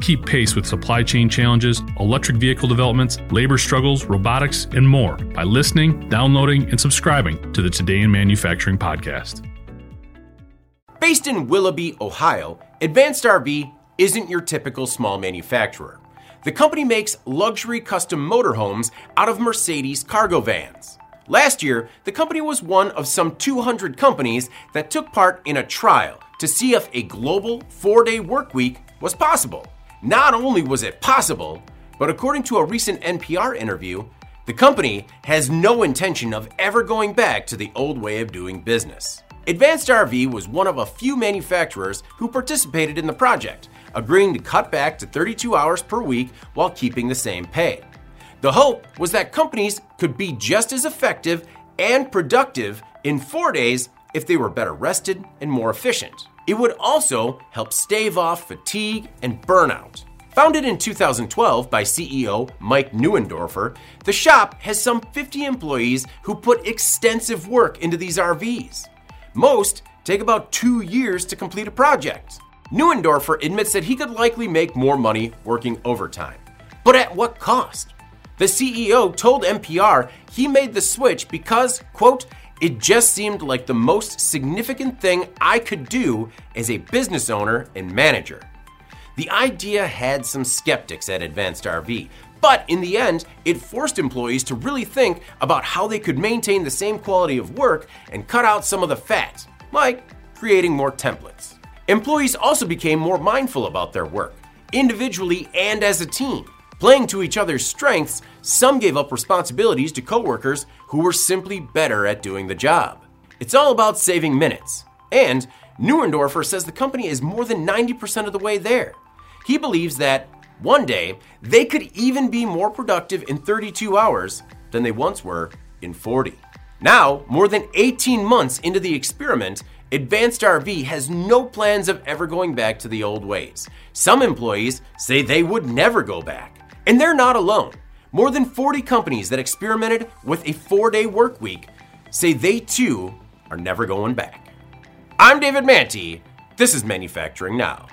Keep pace with supply chain challenges, electric vehicle developments, labor struggles, robotics, and more by listening, downloading, and subscribing to the Today in Manufacturing podcast. Based in Willoughby, Ohio, Advanced RV isn't your typical small manufacturer. The company makes luxury custom motorhomes out of Mercedes cargo vans. Last year, the company was one of some 200 companies that took part in a trial to see if a global four day work week was possible. Not only was it possible, but according to a recent NPR interview, the company has no intention of ever going back to the old way of doing business. Advanced RV was one of a few manufacturers who participated in the project, agreeing to cut back to 32 hours per week while keeping the same pay. The hope was that companies could be just as effective and productive in four days if they were better rested and more efficient. It would also help stave off fatigue and burnout. Founded in 2012 by CEO Mike Neuendorfer, the shop has some 50 employees who put extensive work into these RVs. Most take about two years to complete a project. Neuendorfer admits that he could likely make more money working overtime. But at what cost? The CEO told NPR he made the switch because, quote, it just seemed like the most significant thing I could do as a business owner and manager. The idea had some skeptics at Advanced RV, but in the end, it forced employees to really think about how they could maintain the same quality of work and cut out some of the fat, like creating more templates. Employees also became more mindful about their work, individually and as a team. Playing to each other's strengths, some gave up responsibilities to coworkers who were simply better at doing the job. It's all about saving minutes. And Neuendorfer says the company is more than 90% of the way there. He believes that one day they could even be more productive in 32 hours than they once were in 40. Now, more than 18 months into the experiment, Advanced RV has no plans of ever going back to the old ways. Some employees say they would never go back. And they're not alone. More than 40 companies that experimented with a four day work week say they too are never going back. I'm David Mantey. This is Manufacturing Now.